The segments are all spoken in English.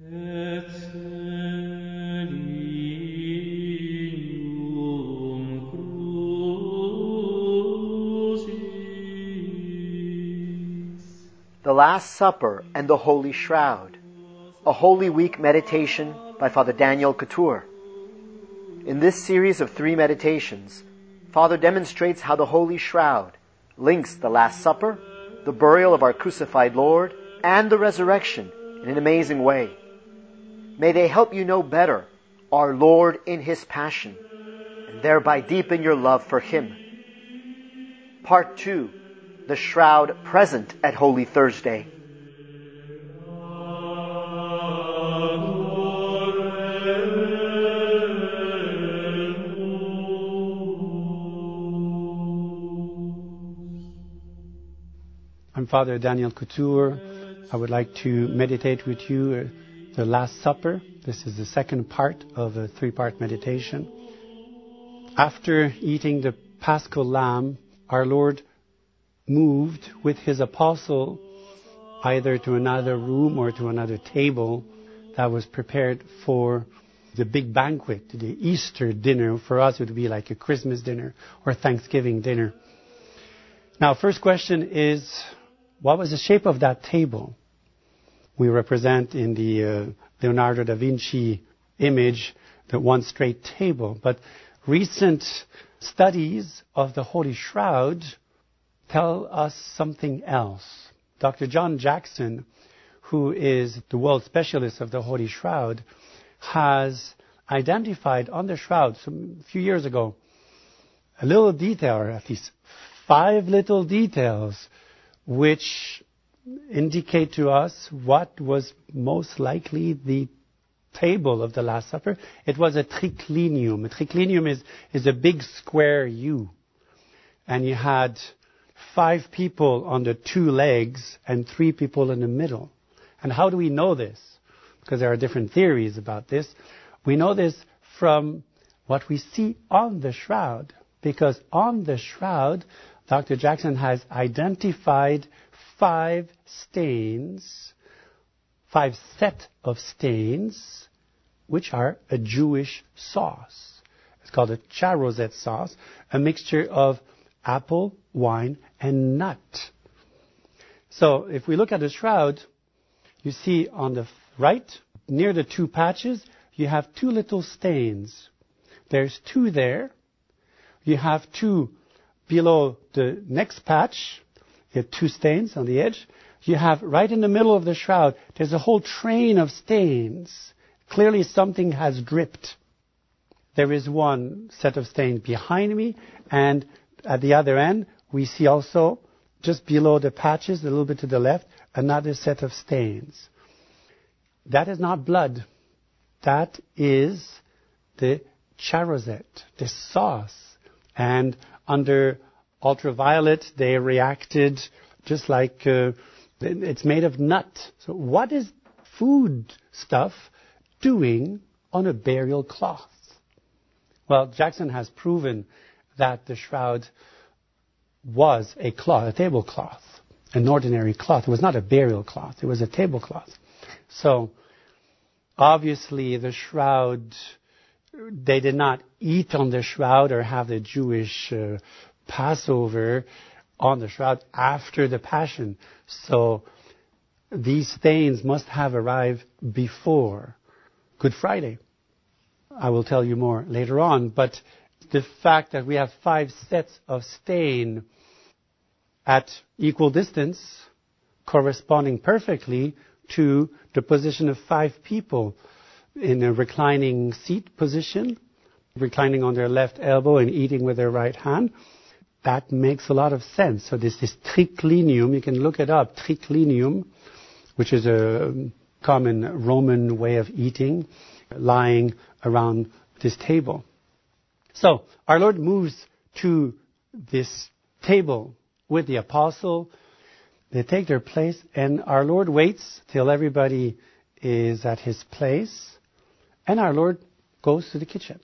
The Last Supper and the Holy Shroud, a Holy Week meditation by Father Daniel Couture. In this series of three meditations, Father demonstrates how the Holy Shroud links the Last Supper, the burial of our crucified Lord, and the resurrection in an amazing way. May they help you know better our Lord in His Passion, and thereby deepen your love for Him. Part 2 The Shroud Present at Holy Thursday. I'm Father Daniel Couture. I would like to meditate with you the Last Supper. This is the second part of a three part meditation. After eating the paschal lamb, our Lord moved with his apostle either to another room or to another table that was prepared for the big banquet, the Easter dinner. For us, it would be like a Christmas dinner or Thanksgiving dinner. Now, first question is, what was the shape of that table? We represent in the uh, Leonardo da Vinci image the one straight table, but recent studies of the Holy Shroud tell us something else. Dr. John Jackson, who is the world specialist of the Holy Shroud, has identified on the shroud some a few years ago a little detail, or at least five little details, which indicate to us what was most likely the table of the Last Supper. It was a triclinium. A triclinium is, is a big square U. And you had five people on the two legs and three people in the middle. And how do we know this? Because there are different theories about this. We know this from what we see on the shroud. Because on the shroud, Dr. Jackson has identified five stains, five set of stains, which are a Jewish sauce. It's called a charoset sauce, a mixture of apple, wine, and nut. So if we look at the shroud, you see on the right, near the two patches, you have two little stains. There's two there. You have two below the next patch. You have two stains on the edge. You have right in the middle of the shroud, there's a whole train of stains. Clearly something has dripped. There is one set of stains behind me, and at the other end, we see also, just below the patches, a little bit to the left, another set of stains. That is not blood. That is the charoset, the sauce. And under ultraviolet, they reacted just like uh, it's made of nut. So what is food stuff doing on a burial cloth? Well, Jackson has proven that the shroud was a cloth, a tablecloth, an ordinary cloth. It was not a burial cloth. It was a tablecloth. So, obviously, the shroud, they did not eat on the shroud or have the Jewish uh, Passover on the shroud after the Passion. So, these stains must have arrived before Good Friday. I will tell you more later on, but the fact that we have five sets of stain at equal distance corresponding perfectly to the position of five people in a reclining seat position, reclining on their left elbow and eating with their right hand. That makes a lot of sense. So this is triclinium. You can look it up. Triclinium, which is a common Roman way of eating, lying around this table. So our Lord moves to this table with the apostle. They take their place, and our Lord waits till everybody is at his place, and our Lord goes to the kitchen.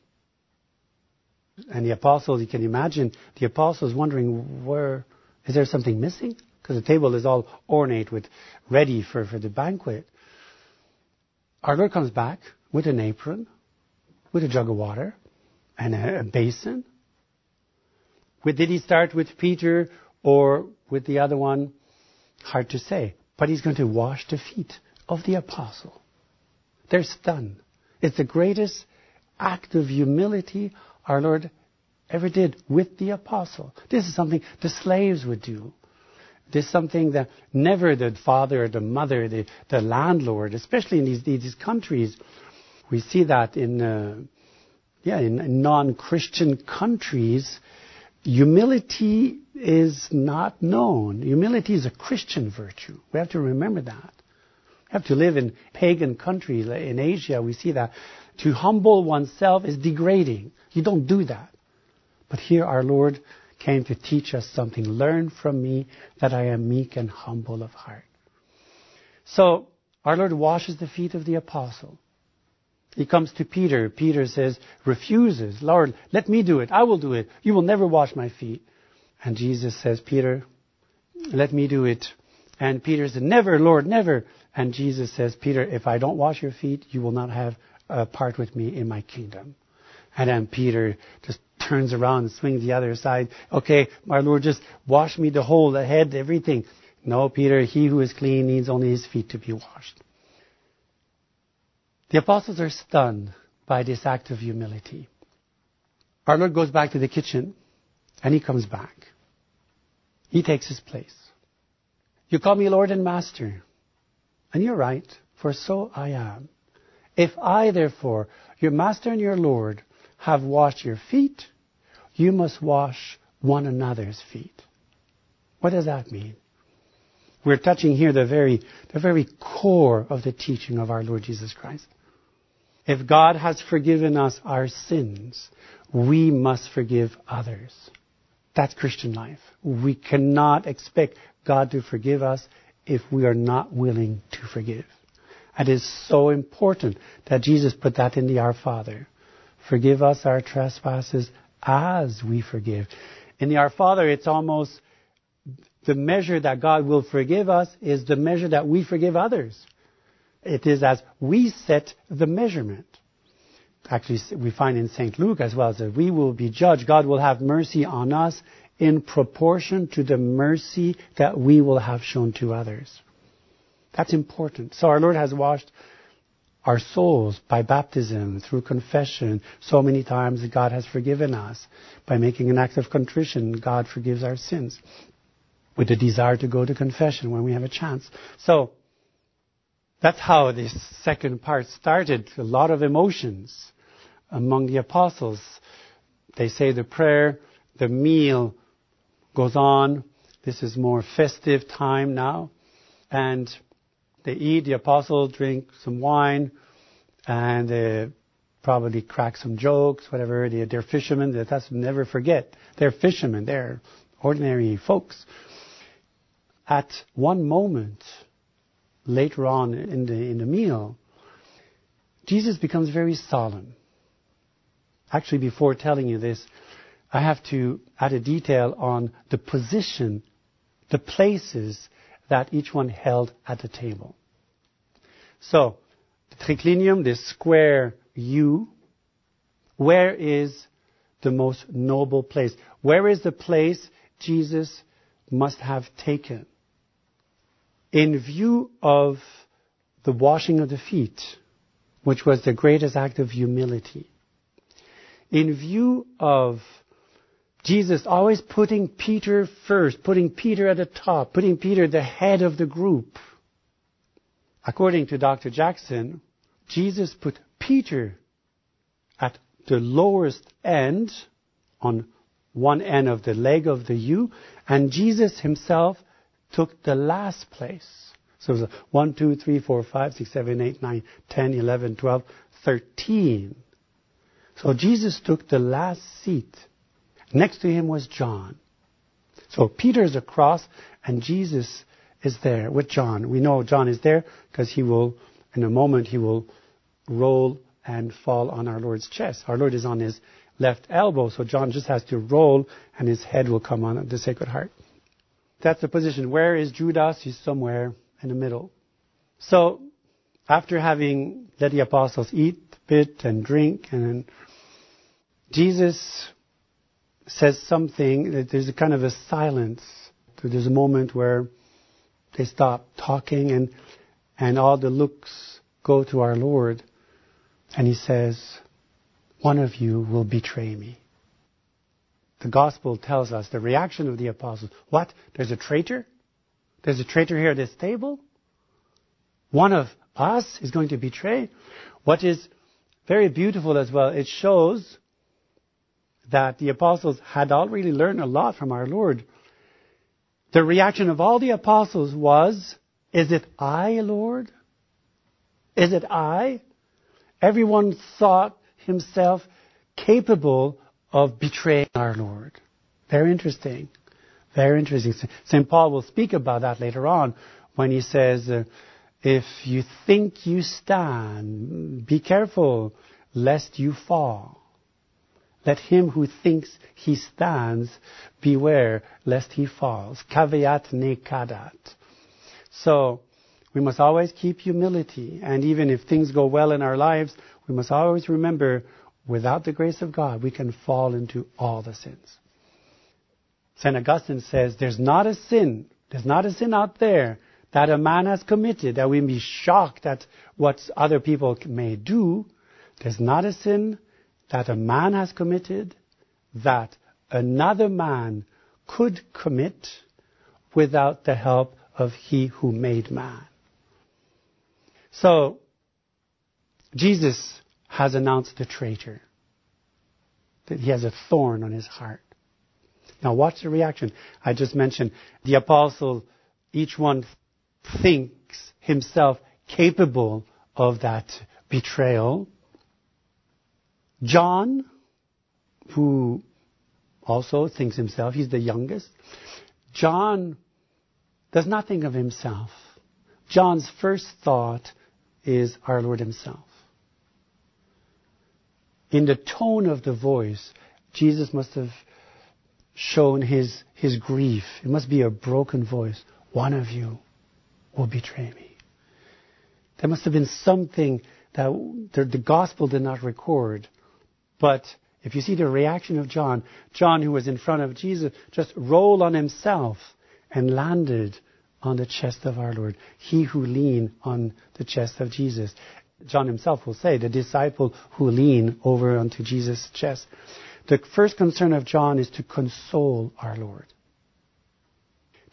And the apostles, you can imagine, the apostles wondering, where is there something missing? Because the table is all ornate with ready for, for the banquet. Our Lord comes back with an apron, with a jug of water, and a, a basin. With, did he start with Peter or with the other one? Hard to say. But he's going to wash the feet of the apostle. They're stunned. It's the greatest act of humility our Lord ever did with the apostle. This is something the slaves would do. This is something that never the father or the mother, the, the landlord, especially in these, these countries, we see that in, uh, yeah, in non-Christian countries, humility is not known. Humility is a Christian virtue. We have to remember that. We have to live in pagan countries. In Asia, we see that. To humble oneself is degrading. You don't do that. But here our Lord came to teach us something. Learn from me that I am meek and humble of heart. So, our Lord washes the feet of the apostle. He comes to Peter. Peter says, refuses, Lord, let me do it. I will do it. You will never wash my feet. And Jesus says, Peter, let me do it. And Peter said, never, Lord, never. And Jesus says, Peter, if I don't wash your feet, you will not have a part with me in my kingdom. And then Peter just turns around and swings the other side. Okay, my Lord, just wash me the whole, the head, everything. No, Peter, he who is clean needs only his feet to be washed. The apostles are stunned by this act of humility. Our Lord goes back to the kitchen and he comes back. He takes his place. You call me Lord and Master. And you're right, for so I am. If I, therefore, your Master and your Lord, have washed your feet, you must wash one another's feet. What does that mean? We're touching here the very, the very core of the teaching of our Lord Jesus Christ. If God has forgiven us our sins, we must forgive others. That's Christian life. We cannot expect God to forgive us if we are not willing to forgive. It is so important that Jesus put that in the Our Father. Forgive us our trespasses as we forgive. In the Our Father, it's almost the measure that God will forgive us is the measure that we forgive others. It is as we set the measurement. Actually, we find in St. Luke as well that we will be judged. God will have mercy on us in proportion to the mercy that we will have shown to others. That's important. So our Lord has washed our souls by baptism, through confession. So many times God has forgiven us. By making an act of contrition, God forgives our sins. With the desire to go to confession when we have a chance. So, that's how this second part started. A lot of emotions among the apostles. They say the prayer, the meal goes on. This is more festive time now. And they eat, the apostles drink some wine, and they probably crack some jokes, whatever. They, they're fishermen. That's never forget. They're fishermen. They're ordinary folks. At one moment, later on in the, in the meal, Jesus becomes very solemn. Actually, before telling you this, I have to add a detail on the position, the places that each one held at the table. So, the triclinium, this square U, where is the most noble place? Where is the place Jesus must have taken? In view of the washing of the feet, which was the greatest act of humility, in view of Jesus always putting Peter first, putting Peter at the top, putting Peter the head of the group. According to Dr. Jackson, Jesus put Peter at the lowest end, on one end of the leg of the U, and Jesus himself took the last place. So it was 1, 2, 3, 4, 5, 6, 7, 8, 9, 10, 11, 12, 13. So Jesus took the last seat Next to him was John. So Peter is across and Jesus is there with John. We know John is there because he will, in a moment, he will roll and fall on our Lord's chest. Our Lord is on his left elbow, so John just has to roll and his head will come on the Sacred Heart. That's the position. Where is Judas? He's somewhere in the middle. So after having let the apostles eat bit and drink, and Jesus says something, that there's a kind of a silence. There's a moment where they stop talking and, and all the looks go to our Lord. And he says, one of you will betray me. The gospel tells us the reaction of the apostles. What? There's a traitor? There's a traitor here at this table? One of us is going to betray? What is very beautiful as well, it shows that the apostles had already learned a lot from our Lord. The reaction of all the apostles was, Is it I, Lord? Is it I? Everyone thought himself capable of betraying our Lord. Very interesting. Very interesting. St. Paul will speak about that later on when he says, uh, if you think you stand, be careful lest you fall. Let him who thinks he stands beware lest he falls. Caveat ne cadat. So, we must always keep humility. And even if things go well in our lives, we must always remember without the grace of God, we can fall into all the sins. St. Augustine says, there's not a sin, there's not a sin out there that a man has committed that we may be shocked at what other people may do. There's not a sin that a man has committed that another man could commit without the help of he who made man. So, Jesus has announced the traitor. That he has a thorn on his heart. Now watch the reaction. I just mentioned the apostle, each one thinks himself capable of that betrayal. John, who also thinks himself, he's the youngest. John does not think of himself. John's first thought is our Lord himself. In the tone of the voice, Jesus must have shown his, his grief. It must be a broken voice. One of you will betray me. There must have been something that the, the gospel did not record but if you see the reaction of John, John, who was in front of Jesus, just rolled on himself and landed on the chest of our Lord. He who leaned on the chest of Jesus. John himself will say, the disciple who leaned over onto Jesus' chest. The first concern of John is to console our Lord.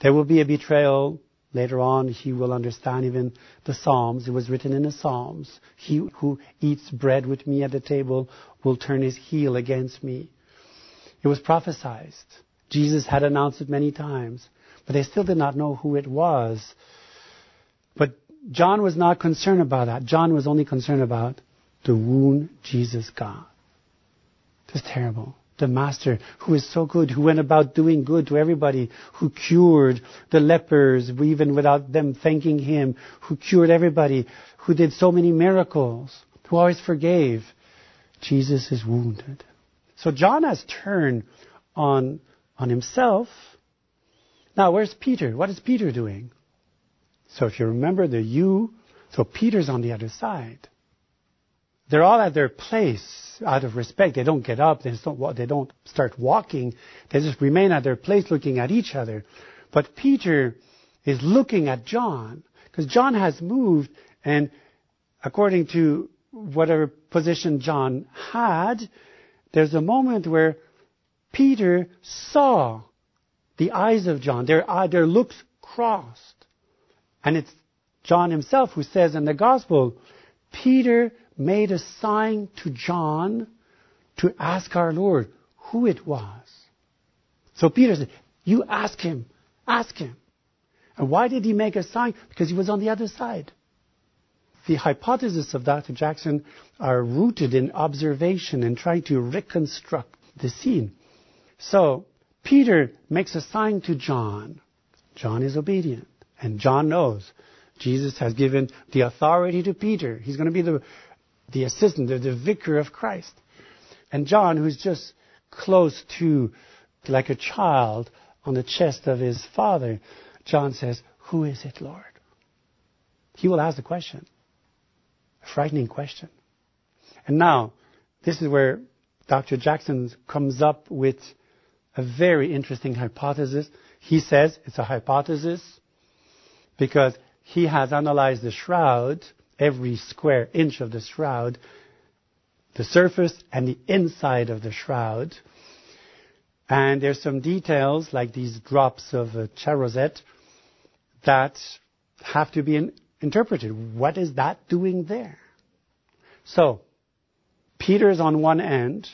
There will be a betrayal Later on, he will understand even the Psalms. It was written in the Psalms. He who eats bread with me at the table will turn his heel against me. It was prophesied. Jesus had announced it many times, but they still did not know who it was. But John was not concerned about that. John was only concerned about the wound Jesus got. It was terrible the Master who is so good, who went about doing good to everybody, who cured the lepers even without them thanking Him, who cured everybody, who did so many miracles, who always forgave. Jesus is wounded. So John has turned on, on himself. Now, where's Peter? What is Peter doing? So if you remember the U, so Peter's on the other side. They're all at their place out of respect. They don't get up. They don't, they don't start walking. They just remain at their place looking at each other. But Peter is looking at John because John has moved and according to whatever position John had, there's a moment where Peter saw the eyes of John, their, uh, their looks crossed. And it's John himself who says in the gospel, Peter made a sign to John to ask our Lord who it was. So Peter said, You ask him, ask him. And why did he make a sign? Because he was on the other side. The hypotheses of Dr. Jackson are rooted in observation and trying to reconstruct the scene. So, Peter makes a sign to John. John is obedient. And John knows Jesus has given the authority to Peter. He's going to be the the assistant, the, the vicar of Christ. And John, who's just close to, like a child on the chest of his father, John says, Who is it, Lord? He will ask the question. A frightening question. And now, this is where Dr. Jackson comes up with a very interesting hypothesis. He says it's a hypothesis because he has analyzed the shroud, every square inch of the shroud, the surface and the inside of the shroud. And there's some details, like these drops of uh, that have to be in, interpreted. What is that doing there? So, Peter is on one end,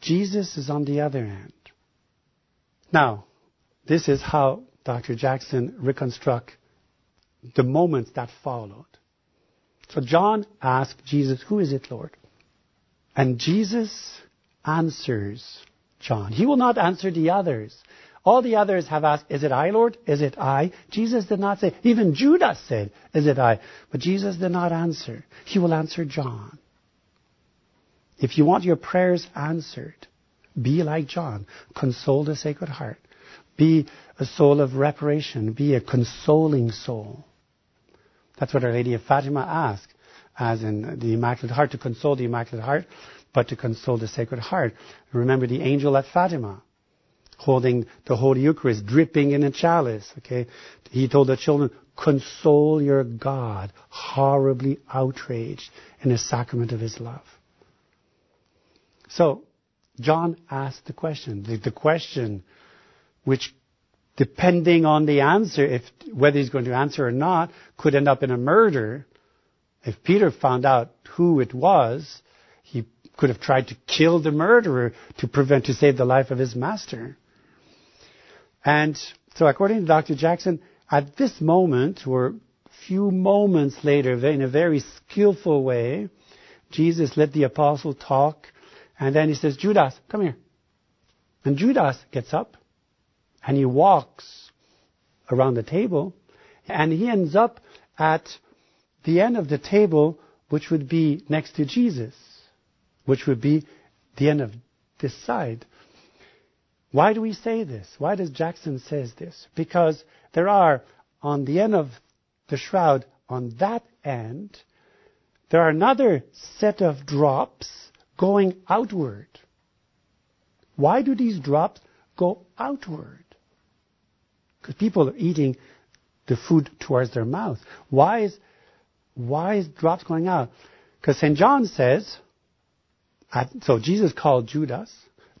Jesus is on the other end. Now, this is how Dr. Jackson reconstruct the moments that followed. So John asked Jesus, Who is it, Lord? And Jesus answers John. He will not answer the others. All the others have asked, Is it I, Lord? Is it I? Jesus did not say. Even Judas said, Is it I? But Jesus did not answer. He will answer John. If you want your prayers answered, be like John. Console the Sacred Heart. Be a soul of reparation. Be a consoling soul. That's what Our Lady of Fatima asked, as in the Immaculate Heart, to console the Immaculate Heart, but to console the Sacred Heart. Remember the angel at Fatima, holding the Holy Eucharist, dripping in a chalice. Okay, he told the children, "Console your God, horribly outraged in the sacrament of His love." So, John asked the question. The, the question which depending on the answer, if whether he's going to answer or not, could end up in a murder. If Peter found out who it was, he could have tried to kill the murderer to prevent to save the life of his master. And so according to Dr. Jackson, at this moment, or few moments later, in a very skillful way, Jesus let the apostle talk, and then he says, Judas, come here. And Judas gets up and he walks around the table, and he ends up at the end of the table, which would be next to Jesus, which would be the end of this side. Why do we say this? Why does Jackson says this? Because there are on the end of the shroud, on that end, there are another set of drops going outward. Why do these drops go outward? Because people are eating the food towards their mouth. Why is, why is drops going out? Because St. John says, so Jesus called Judas.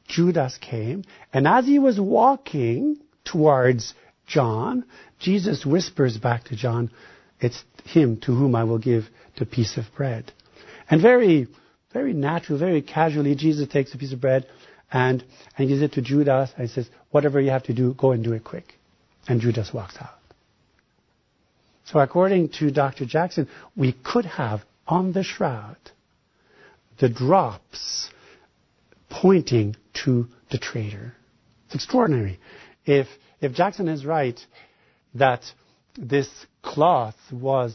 Judas came, and as he was walking towards John, Jesus whispers back to John, it's him to whom I will give the piece of bread. And very, very natural, very casually, Jesus takes a piece of bread and, and gives it to Judas and says, whatever you have to do, go and do it quick. And Judas walks out. So according to Dr. Jackson, we could have on the shroud the drops pointing to the traitor. It's extraordinary. If, if Jackson is right that this cloth was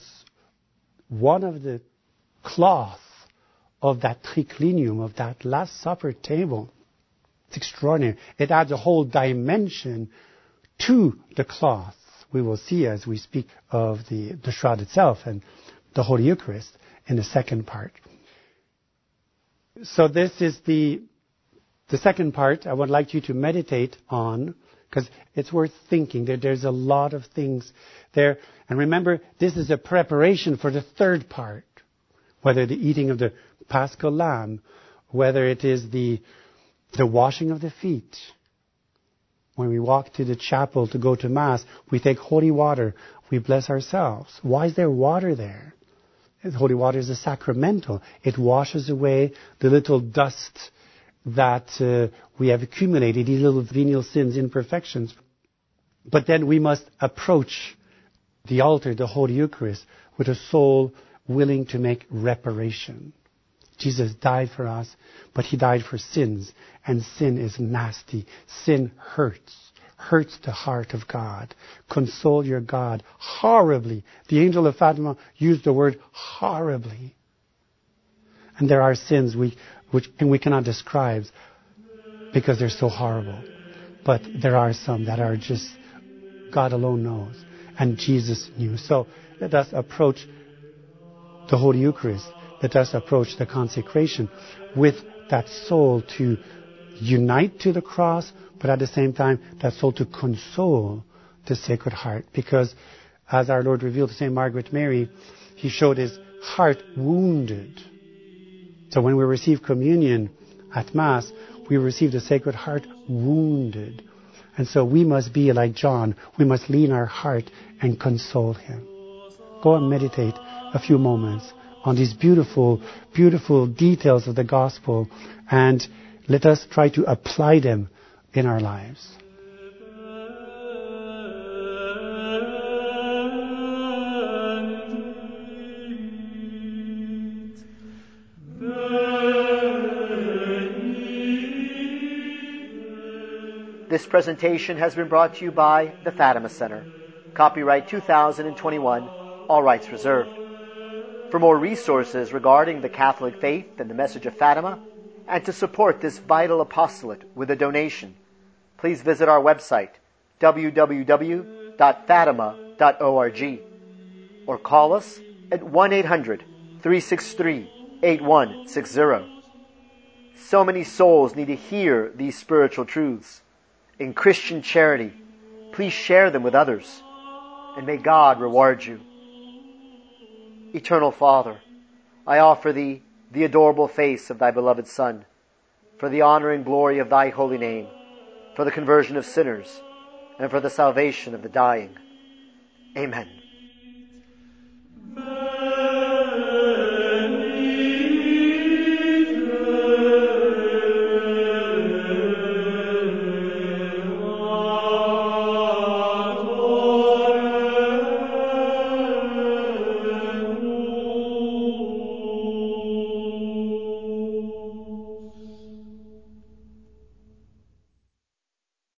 one of the cloth of that triclinium, of that Last Supper table, it's extraordinary. It adds a whole dimension to the cloth. We will see as we speak of the, the shroud itself and the Holy Eucharist in the second part. So this is the, the second part I would like you to meditate on because it's worth thinking. There, there's a lot of things there. And remember, this is a preparation for the third part. Whether the eating of the paschal lamb, whether it is the, the washing of the feet, when we walk to the chapel to go to Mass, we take holy water. We bless ourselves. Why is there water there? Holy water is a sacramental. It washes away the little dust that uh, we have accumulated, these little venial sins, imperfections. But then we must approach the altar, the Holy Eucharist, with a soul willing to make reparation. Jesus died for us, but he died for sins, and sin is nasty. Sin hurts, hurts the heart of God. Console your God horribly. The angel of Fatima used the word horribly. And there are sins we, which we cannot describe because they're so horrible. But there are some that are just, God alone knows. And Jesus knew. So let us approach the Holy Eucharist let us approach the consecration with that soul to unite to the cross, but at the same time, that soul to console the Sacred Heart. Because as our Lord revealed to St. Margaret Mary, He showed His heart wounded. So when we receive communion at Mass, we receive the Sacred Heart wounded. And so we must be like John. We must lean our heart and console him. Go and meditate a few moments on these beautiful, beautiful details of the gospel and let us try to apply them in our lives. This presentation has been brought to you by the Fatima Center. Copyright 2021, all rights reserved. For more resources regarding the Catholic faith and the message of Fatima, and to support this vital apostolate with a donation, please visit our website, www.fatima.org, or call us at 1-800-363-8160. So many souls need to hear these spiritual truths. In Christian charity, please share them with others, and may God reward you. Eternal Father, I offer Thee the adorable face of Thy beloved Son, for the honor and glory of Thy holy name, for the conversion of sinners, and for the salvation of the dying. Amen.